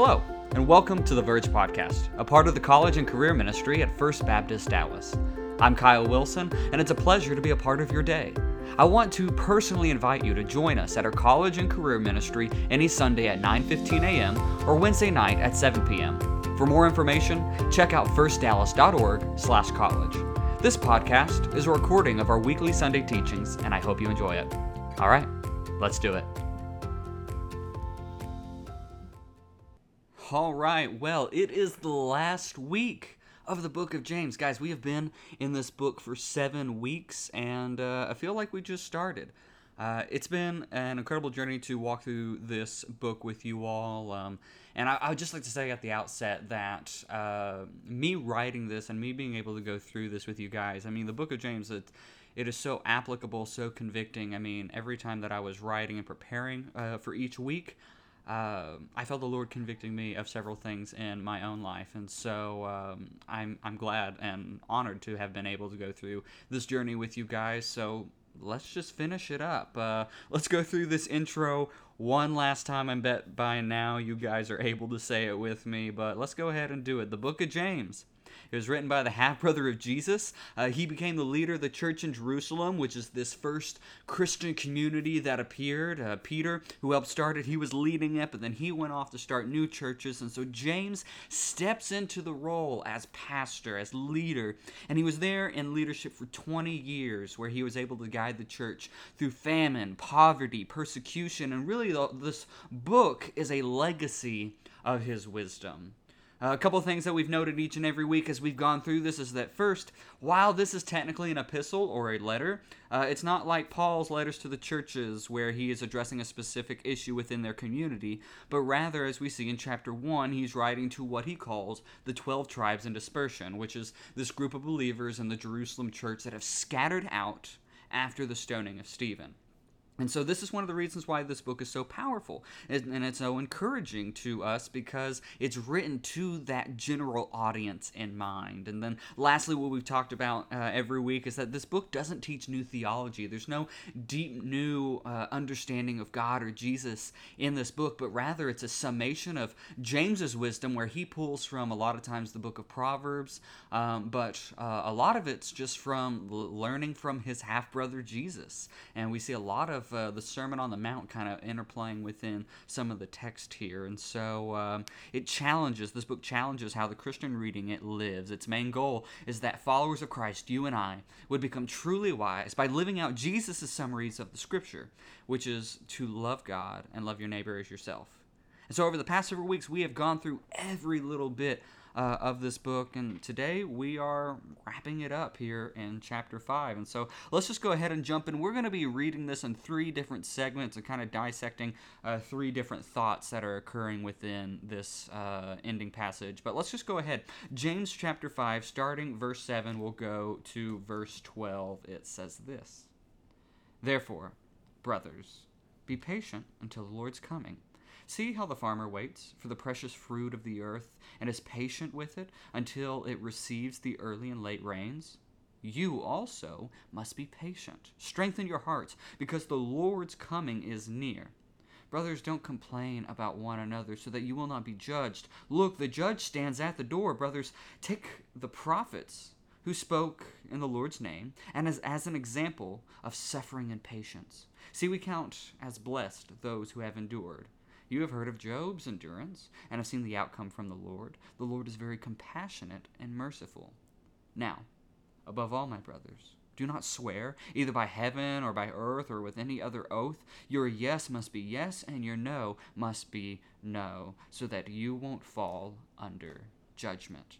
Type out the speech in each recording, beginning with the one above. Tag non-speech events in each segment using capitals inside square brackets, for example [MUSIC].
Hello, and welcome to the Verge Podcast, a part of the college and career ministry at First Baptist Dallas. I'm Kyle Wilson, and it's a pleasure to be a part of your day. I want to personally invite you to join us at our college and career ministry any Sunday at 9:15 a.m. or Wednesday night at 7 p.m. For more information, check out firstdallas.org/college. This podcast is a recording of our weekly Sunday teachings, and I hope you enjoy it. All right, let's do it. All right, well, it is the last week of the book of James. Guys, we have been in this book for seven weeks, and uh, I feel like we just started. Uh, it's been an incredible journey to walk through this book with you all. Um, and I, I, would just like to say at the outset that uh, me writing this and me being able to go through this with you guys, I mean, the book of James, it, it is so applicable, so convicting. I mean, every time that I was writing and preparing uh, for each week, uh, I felt the Lord convicting me of several things in my own life, and so um, I'm I'm glad and honored to have been able to go through this journey with you guys. So let's just finish it up. Uh, let's go through this intro one last time. I bet by now you guys are able to say it with me, but let's go ahead and do it. The Book of James. It was written by the half brother of Jesus. Uh, he became the leader of the church in Jerusalem, which is this first Christian community that appeared. Uh, Peter, who helped start it, he was leading it, but then he went off to start new churches. And so James steps into the role as pastor, as leader. And he was there in leadership for 20 years, where he was able to guide the church through famine, poverty, persecution. And really, this book is a legacy of his wisdom. Uh, a couple things that we've noted each and every week as we've gone through this is that first, while this is technically an epistle or a letter, uh, it's not like Paul's letters to the churches where he is addressing a specific issue within their community, but rather, as we see in chapter 1, he's writing to what he calls the 12 tribes in dispersion, which is this group of believers in the Jerusalem church that have scattered out after the stoning of Stephen. And so, this is one of the reasons why this book is so powerful and it's so encouraging to us because it's written to that general audience in mind. And then, lastly, what we've talked about uh, every week is that this book doesn't teach new theology. There's no deep new uh, understanding of God or Jesus in this book, but rather it's a summation of James's wisdom where he pulls from a lot of times the book of Proverbs, um, but uh, a lot of it's just from learning from his half brother Jesus. And we see a lot of uh, the Sermon on the Mount kind of interplaying within some of the text here. And so um, it challenges, this book challenges how the Christian reading it lives. Its main goal is that followers of Christ, you and I, would become truly wise by living out Jesus' summaries of the Scripture, which is to love God and love your neighbor as yourself. And so, over the past several weeks, we have gone through every little bit uh, of this book. And today we are wrapping it up here in chapter 5. And so let's just go ahead and jump in. We're going to be reading this in three different segments and kind of dissecting uh, three different thoughts that are occurring within this uh, ending passage. But let's just go ahead. James chapter 5, starting verse 7, we'll go to verse 12. It says this Therefore, brothers, be patient until the Lord's coming. See how the farmer waits for the precious fruit of the earth and is patient with it until it receives the early and late rains? You also must be patient. Strengthen your hearts, because the Lord's coming is near. Brothers, don't complain about one another so that you will not be judged. Look, the judge stands at the door. Brothers, take the prophets who spoke in the Lord's name and as, as an example of suffering and patience. See, we count as blessed those who have endured. You have heard of Job's endurance and have seen the outcome from the Lord. The Lord is very compassionate and merciful. Now, above all, my brothers, do not swear, either by heaven or by earth or with any other oath. Your yes must be yes, and your no must be no, so that you won't fall under judgment.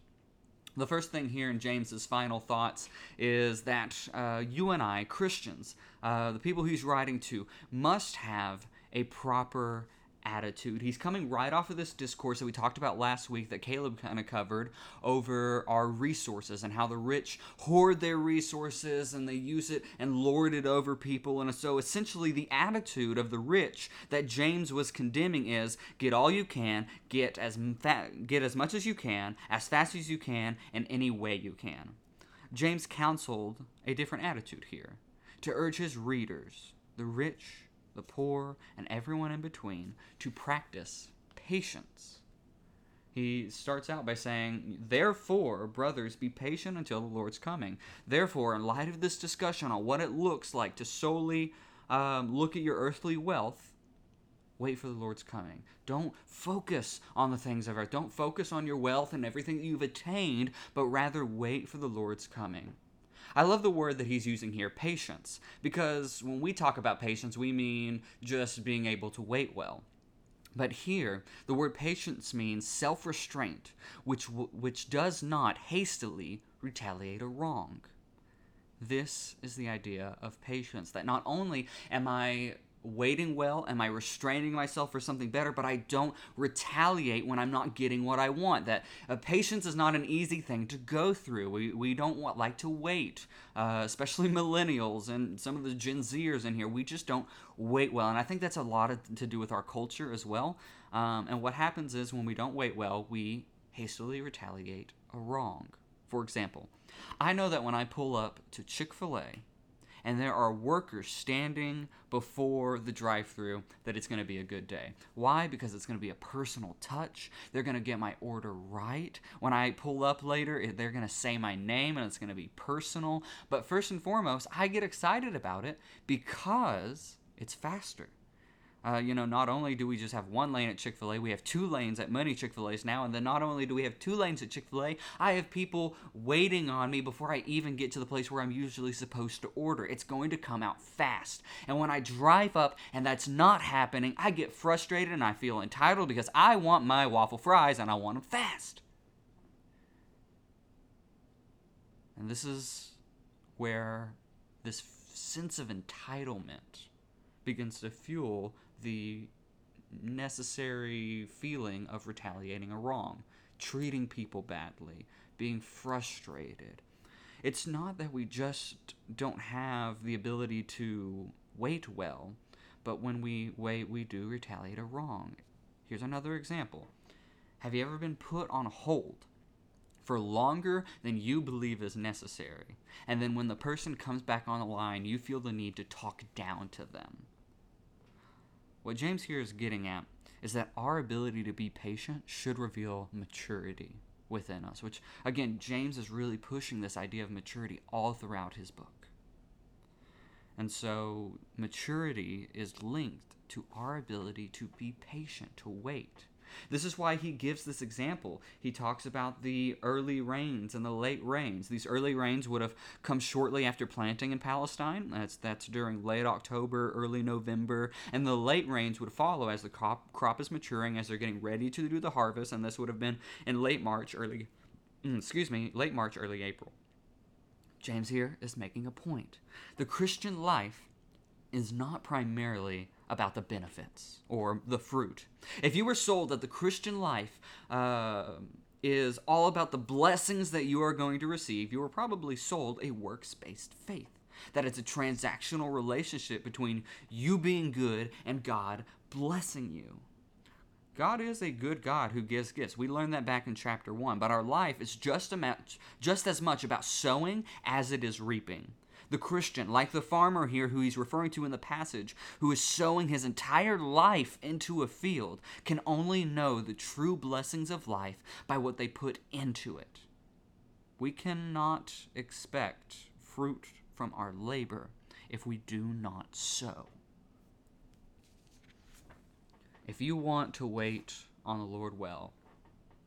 The first thing here in James's final thoughts is that uh, you and I, Christians, uh, the people he's writing to, must have a proper attitude. He's coming right off of this discourse that we talked about last week that Caleb kind of covered over our resources and how the rich hoard their resources and they use it and lord it over people. And so essentially, the attitude of the rich that James was condemning is get all you can, get as, fa- get as much as you can, as fast as you can, in any way you can. James counseled a different attitude here to urge his readers, the rich, the poor, and everyone in between to practice patience. he starts out by saying, Therefore, brothers, be patient until the Lord's coming. Therefore, in light of this discussion on what it looks like to solely um, look at your earthly wealth, wait for the Lord's coming. Don't focus on the things of earth. Don't focus on your wealth and everything that you've attained, but rather wait for the Lord's coming. I love the word that he's using here, patience, because when we talk about patience, we mean just being able to wait well. But here, the word patience means self restraint, which, which does not hastily retaliate a wrong. This is the idea of patience that not only am I waiting well? Am I restraining myself for something better? But I don't retaliate when I'm not getting what I want. That uh, patience is not an easy thing to go through. We, we don't want, like to wait, uh, especially [LAUGHS] millennials and some of the Gen Zers in here. We just don't wait well. And I think that's a lot of, to do with our culture as well. Um, and what happens is when we don't wait well, we hastily retaliate a wrong. For example, I know that when I pull up to Chick fil A, and there are workers standing before the drive through that it's going to be a good day. Why? Because it's going to be a personal touch. They're going to get my order right. When I pull up later, they're going to say my name and it's going to be personal. But first and foremost, I get excited about it because it's faster. Uh, you know, not only do we just have one lane at Chick fil A, we have two lanes at many Chick fil A's now. And then not only do we have two lanes at Chick fil A, I have people waiting on me before I even get to the place where I'm usually supposed to order. It's going to come out fast. And when I drive up and that's not happening, I get frustrated and I feel entitled because I want my waffle fries and I want them fast. And this is where this sense of entitlement begins to fuel the necessary feeling of retaliating a wrong, treating people badly, being frustrated. It's not that we just don't have the ability to wait well, but when we wait, we do retaliate a wrong. Here's another example. Have you ever been put on hold for longer than you believe is necessary? And then when the person comes back on the line, you feel the need to talk down to them. What James here is getting at is that our ability to be patient should reveal maturity within us, which, again, James is really pushing this idea of maturity all throughout his book. And so, maturity is linked to our ability to be patient, to wait, this is why he gives this example. He talks about the early rains and the late rains. These early rains would have come shortly after planting in Palestine. That's that's during late October, early November, and the late rains would follow as the crop crop is maturing, as they're getting ready to do the harvest, and this would have been in late March, early mm, excuse me, late March, early April. James here is making a point. The Christian life is not primarily about the benefits or the fruit. If you were sold that the Christian life uh, is all about the blessings that you are going to receive, you were probably sold a works based faith. That it's a transactional relationship between you being good and God blessing you. God is a good God who gives gifts. We learned that back in chapter 1. But our life is just, just as much about sowing as it is reaping the Christian, like the farmer here who he's referring to in the passage, who is sowing his entire life into a field, can only know the true blessings of life by what they put into it. We cannot expect fruit from our labor if we do not sow. If you want to wait on the Lord well,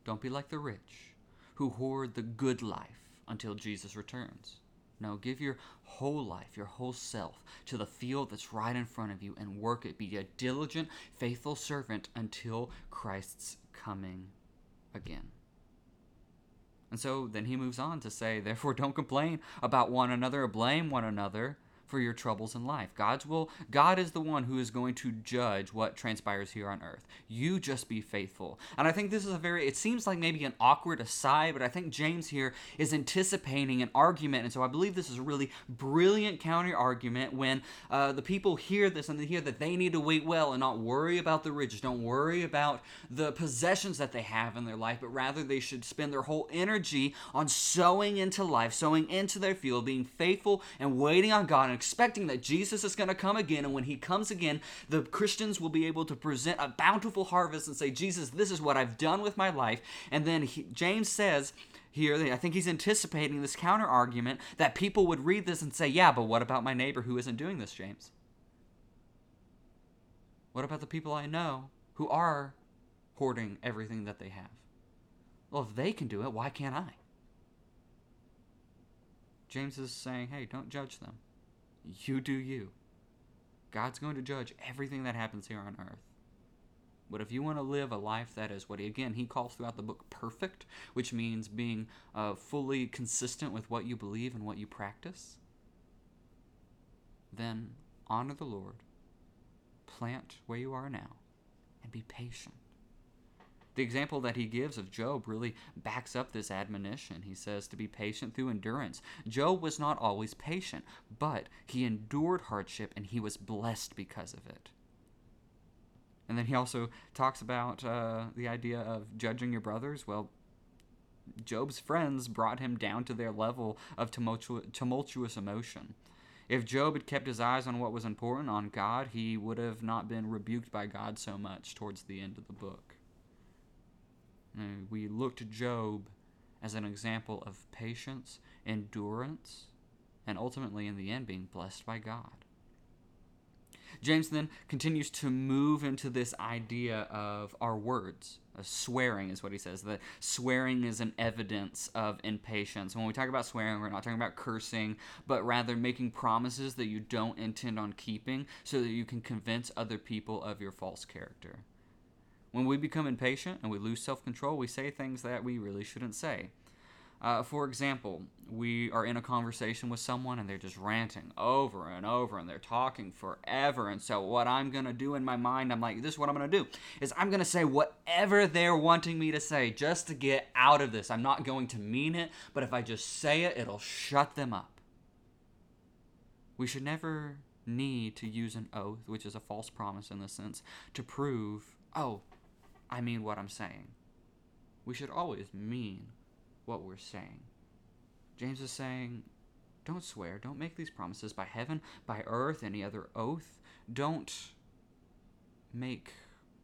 don't be like the rich who hoard the good life until Jesus returns. No, give your whole life, your whole self to the field that's right in front of you and work it. Be a diligent, faithful servant until Christ's coming again. And so then he moves on to say, therefore, don't complain about one another or blame one another for your troubles in life. God's will God is the one who is going to judge what transpires here on earth. You just be faithful. And I think this is a very it seems like maybe an awkward aside, but I think James here is anticipating an argument. And so I believe this is a really brilliant counter argument when uh, the people hear this and they hear that they need to wait well and not worry about the riches, don't worry about the possessions that they have in their life, but rather they should spend their whole energy on sowing into life, sowing into their field, being faithful and waiting on God and expecting that Jesus is going to come again. And when he comes again, the Christians will be able to present a bountiful harvest and say, Jesus, this is what I've done with my life. And then he, James says, here, I think he's anticipating this counter argument that people would read this and say, Yeah, but what about my neighbor who isn't doing this, James? What about the people I know who are hoarding everything that they have? Well, if they can do it, why can't I? James is saying, hey, don't judge them. You do you. God's going to judge everything that happens here on earth. But if you want to live a life that is what he, again, he calls throughout the book perfect, which means being uh, fully consistent with what you believe and what you practice, then honor the Lord, plant where you are now, and be patient. The example that he gives of Job really backs up this admonition. He says to be patient through endurance. Job was not always patient, but he endured hardship and he was blessed because of it. And then he also talks about uh, the idea of judging your brothers. Well, Job's friends brought him down to their level of tumultu- tumultuous emotion. If Job had kept his eyes on what was important, on God, he would have not been rebuked by God so much towards the end of the book. Mm, we look to Job as an example of patience, endurance, and ultimately, in the end, being blessed by God. James then continues to move into this idea of our words. swearing is what he says. That swearing is an evidence of impatience. When we talk about swearing, we're not talking about cursing, but rather making promises that you don't intend on keeping so that you can convince other people of your false character. When we become impatient and we lose self control, we say things that we really shouldn't say. Uh, for example, we are in a conversation with someone and they're just ranting over and over and they're talking forever. And so, what I'm going to do in my mind, I'm like, this is what I'm going to do, is I'm going to say whatever they're wanting me to say just to get out of this. I'm not going to mean it, but if I just say it, it'll shut them up. We should never need to use an oath, which is a false promise in this sense, to prove, oh, I mean what I'm saying. We should always mean what we're saying. James is saying, don't swear, don't make these promises by heaven, by earth, any other oath. Don't make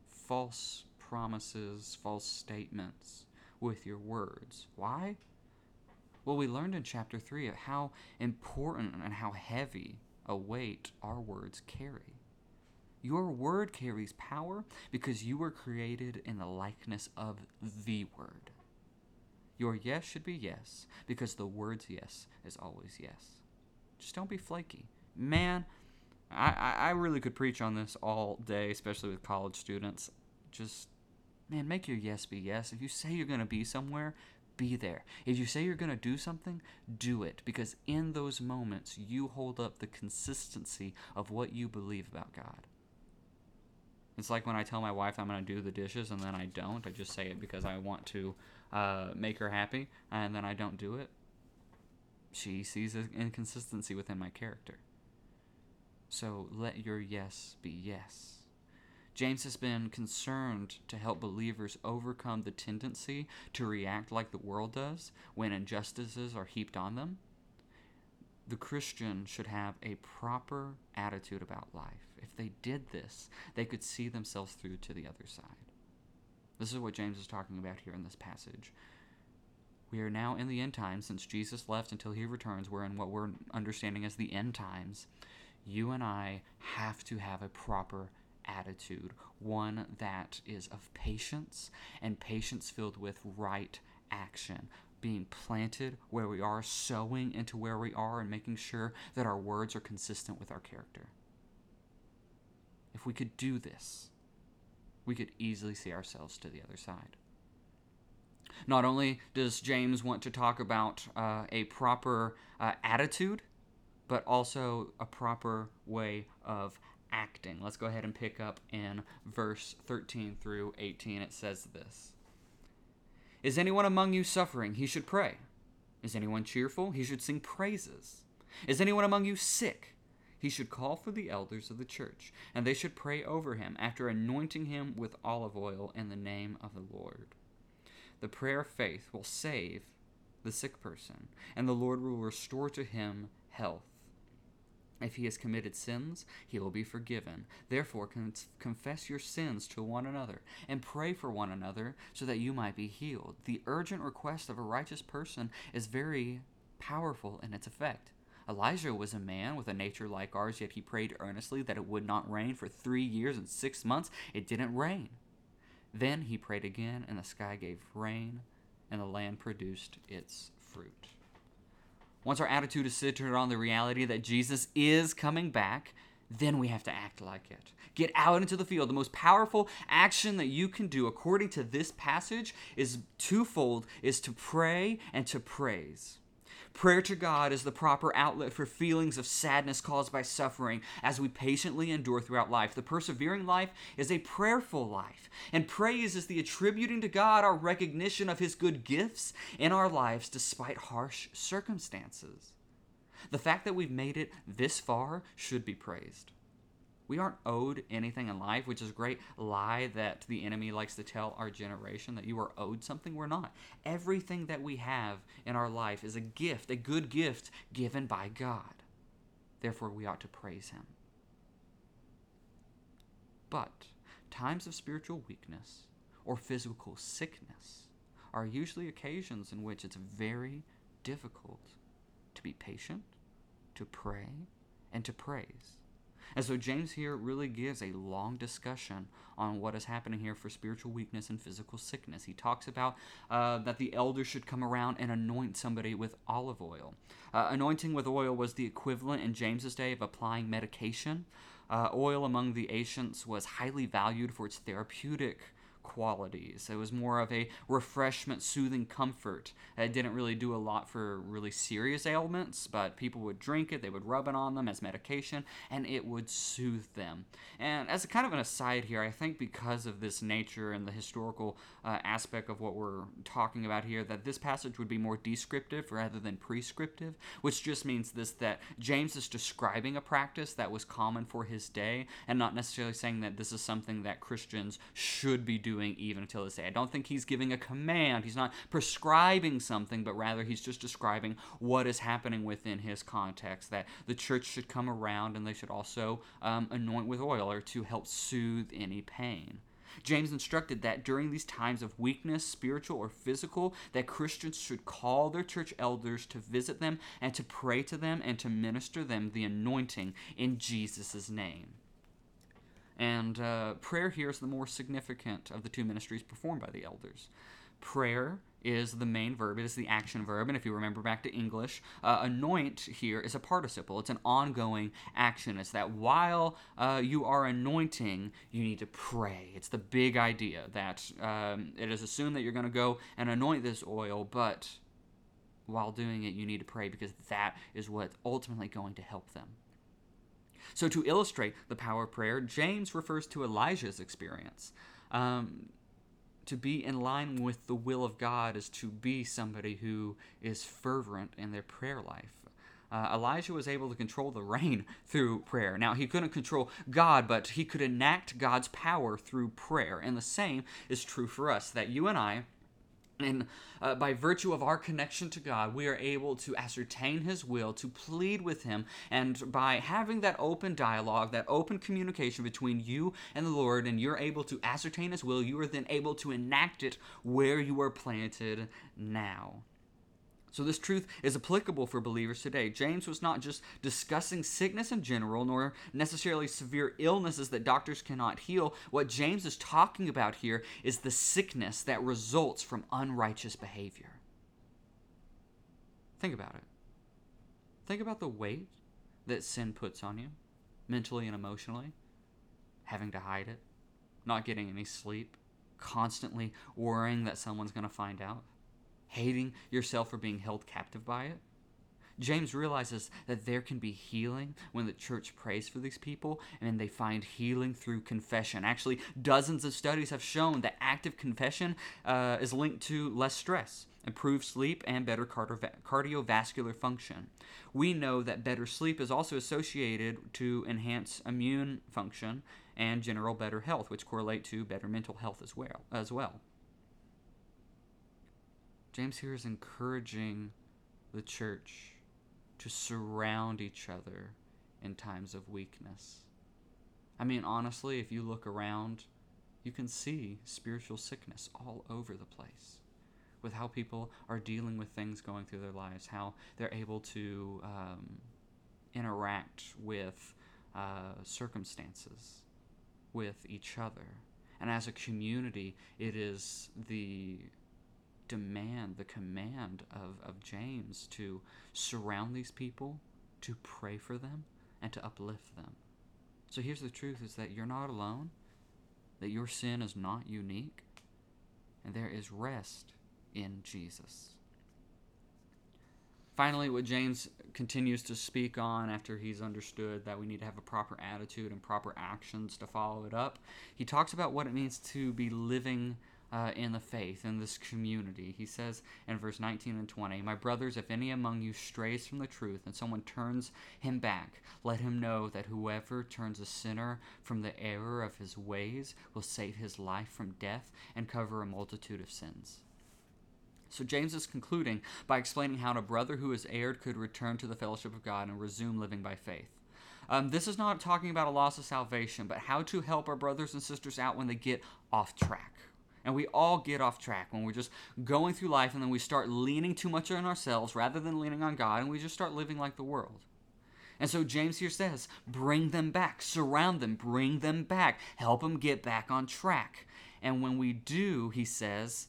false promises, false statements with your words. Why? Well, we learned in chapter 3 of how important and how heavy a weight our words carry. Your word carries power because you were created in the likeness of the Word. Your yes should be yes because the word's yes is always yes. Just don't be flaky. Man, I, I really could preach on this all day, especially with college students. Just, man, make your yes be yes. If you say you're going to be somewhere, be there. If you say you're going to do something, do it. Because in those moments, you hold up the consistency of what you believe about God. It's like when I tell my wife I'm going to do the dishes and then I don't. I just say it because I want to uh, make her happy and then I don't do it. She sees an inconsistency within my character. So let your yes be yes. James has been concerned to help believers overcome the tendency to react like the world does when injustices are heaped on them the Christian should have a proper attitude about life. If they did this, they could see themselves through to the other side. This is what James is talking about here in this passage. We are now in the end times. Since Jesus left until he returns, we're in what we're understanding as the end times. You and I have to have a proper attitude, one that is of patience and patience filled with right action, being planted where we are, sowing into where we are, and making sure that our words are consistent with our character. If we could do this, we could easily see ourselves to the other side. Not only does James want to talk about uh, a proper uh, attitude, but also a proper way of acting. Let's go ahead and pick up in verse 13 through 18. It says this. Is anyone among you suffering? He should pray. Is anyone cheerful? He should sing praises. Is anyone among you sick? He should call for the elders of the church, and they should pray over him after anointing him with olive oil in the name of the Lord. The prayer of faith will save the sick person, and the Lord will restore to him health. If he has committed sins, he will be forgiven. Therefore, con- confess your sins to one another and pray for one another so that you might be healed. The urgent request of a righteous person is very powerful in its effect. Elijah was a man with a nature like ours, yet he prayed earnestly that it would not rain for three years and six months. It didn't rain. Then he prayed again, and the sky gave rain, and the land produced its fruit. Once our attitude is centered on the reality that Jesus is coming back, then we have to act like it. Get out into the field. The most powerful action that you can do, according to this passage, is twofold is to pray and to praise. Prayer to God is the proper outlet for feelings of sadness caused by suffering as we patiently endure throughout life. The persevering life is a prayerful life, and praise is the attributing to God our recognition of His good gifts in our lives despite harsh circumstances. The fact that we've made it this far should be praised. We aren't owed anything in life, which is a great lie that the enemy likes to tell our generation that you are owed something. We're not. Everything that we have in our life is a gift, a good gift given by God. Therefore, we ought to praise Him. But times of spiritual weakness or physical sickness are usually occasions in which it's very difficult to be patient, to pray, and to praise. And so James here really gives a long discussion on what is happening here for spiritual weakness and physical sickness. He talks about uh, that the elders should come around and anoint somebody with olive oil. Uh, anointing with oil was the equivalent in James's day of applying medication. Uh, oil among the ancients was highly valued for its therapeutic qualities. It was more of a refreshment, soothing comfort. It didn't really do a lot for really serious ailments, but people would drink it, they would rub it on them as medication, and it would soothe them. And as a kind of an aside here, I think because of this nature and the historical uh, aspect of what we're talking about here, that this passage would be more descriptive rather than prescriptive, which just means this that James is describing a practice that was common for his day and not necessarily saying that this is something that Christians should be doing doing even until this day. I don't think he's giving a command. He's not prescribing something, but rather he's just describing what is happening within his context. That the church should come around and they should also um, anoint with oil or to help soothe any pain. James instructed that during these times of weakness, spiritual or physical, that Christians should call their church elders to visit them and to pray to them and to minister them the anointing in Jesus' name. And uh, prayer here is the more significant of the two ministries performed by the elders. Prayer is the main verb, it is the action verb. And if you remember back to English, uh, anoint here is a participle. It's an ongoing action. It's that while uh, you are anointing, you need to pray. It's the big idea that um, it is assumed that you're going to go and anoint this oil, but while doing it, you need to pray because that is what's ultimately going to help them. So, to illustrate the power of prayer, James refers to Elijah's experience. Um, to be in line with the will of God is to be somebody who is fervent in their prayer life. Uh, Elijah was able to control the rain [LAUGHS] through prayer. Now, he couldn't control God, but he could enact God's power through prayer. And the same is true for us that you and I and uh, by virtue of our connection to God, we are able to ascertain His will, to plead with Him. And by having that open dialogue, that open communication between you and the Lord, and you're able to ascertain His will, you are then able to enact it where you are planted now. So, this truth is applicable for believers today. James was not just discussing sickness in general, nor necessarily severe illnesses that doctors cannot heal. What James is talking about here is the sickness that results from unrighteous behavior. Think about it. Think about the weight that sin puts on you, mentally and emotionally, having to hide it, not getting any sleep, constantly worrying that someone's going to find out hating yourself for being held captive by it. James realizes that there can be healing when the church prays for these people and they find healing through confession. Actually, dozens of studies have shown that active confession uh, is linked to less stress, improved sleep, and better cardiovascular function. We know that better sleep is also associated to enhance immune function and general better health, which correlate to better mental health as well. As well. James here is encouraging the church to surround each other in times of weakness. I mean, honestly, if you look around, you can see spiritual sickness all over the place with how people are dealing with things going through their lives, how they're able to um, interact with uh, circumstances, with each other. And as a community, it is the demand, the command of, of James to surround these people, to pray for them, and to uplift them. So here's the truth is that you're not alone, that your sin is not unique, and there is rest in Jesus. Finally, what James continues to speak on after he's understood that we need to have a proper attitude and proper actions to follow it up, he talks about what it means to be living uh, in the faith, in this community. He says in verse 19 and 20, My brothers, if any among you strays from the truth and someone turns him back, let him know that whoever turns a sinner from the error of his ways will save his life from death and cover a multitude of sins. So James is concluding by explaining how a brother who has erred could return to the fellowship of God and resume living by faith. Um, this is not talking about a loss of salvation, but how to help our brothers and sisters out when they get off track. And we all get off track when we're just going through life and then we start leaning too much on ourselves rather than leaning on God and we just start living like the world. And so James here says, bring them back, surround them, bring them back, help them get back on track. And when we do, he says,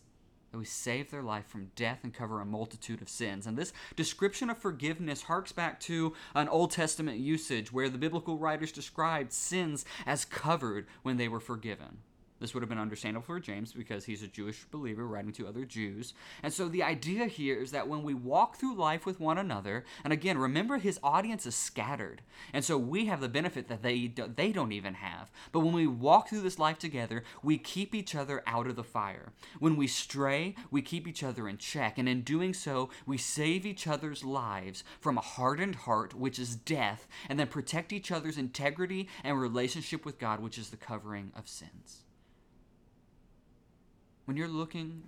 that we save their life from death and cover a multitude of sins. And this description of forgiveness harks back to an Old Testament usage where the biblical writers described sins as covered when they were forgiven. This would have been understandable for James because he's a Jewish believer writing to other Jews. And so the idea here is that when we walk through life with one another, and again, remember his audience is scattered. And so we have the benefit that they, they don't even have. But when we walk through this life together, we keep each other out of the fire. When we stray, we keep each other in check. And in doing so, we save each other's lives from a hardened heart, which is death, and then protect each other's integrity and relationship with God, which is the covering of sins. When you're looking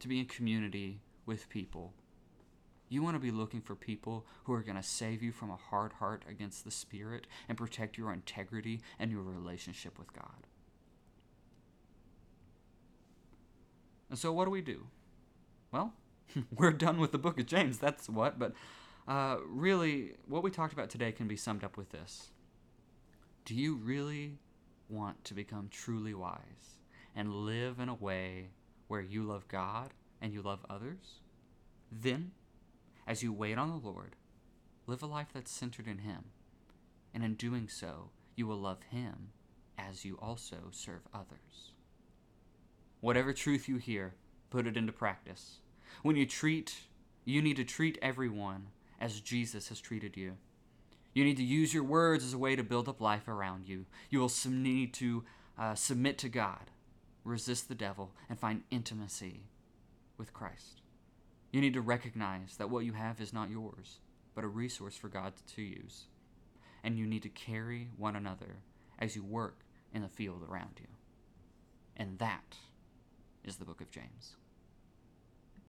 to be in community with people, you want to be looking for people who are going to save you from a hard heart against the Spirit and protect your integrity and your relationship with God. And so, what do we do? Well, [LAUGHS] we're done with the book of James, that's what, but uh, really, what we talked about today can be summed up with this Do you really want to become truly wise? and live in a way where you love God and you love others, then, as you wait on the Lord, live a life that's centered in Him. And in doing so, you will love Him as you also serve others. Whatever truth you hear, put it into practice. When you treat, you need to treat everyone as Jesus has treated you. You need to use your words as a way to build up life around you. You will need to uh, submit to God resist the devil, and find intimacy with Christ. You need to recognize that what you have is not yours, but a resource for God to use. And you need to carry one another as you work in the field around you. And that is the book of James.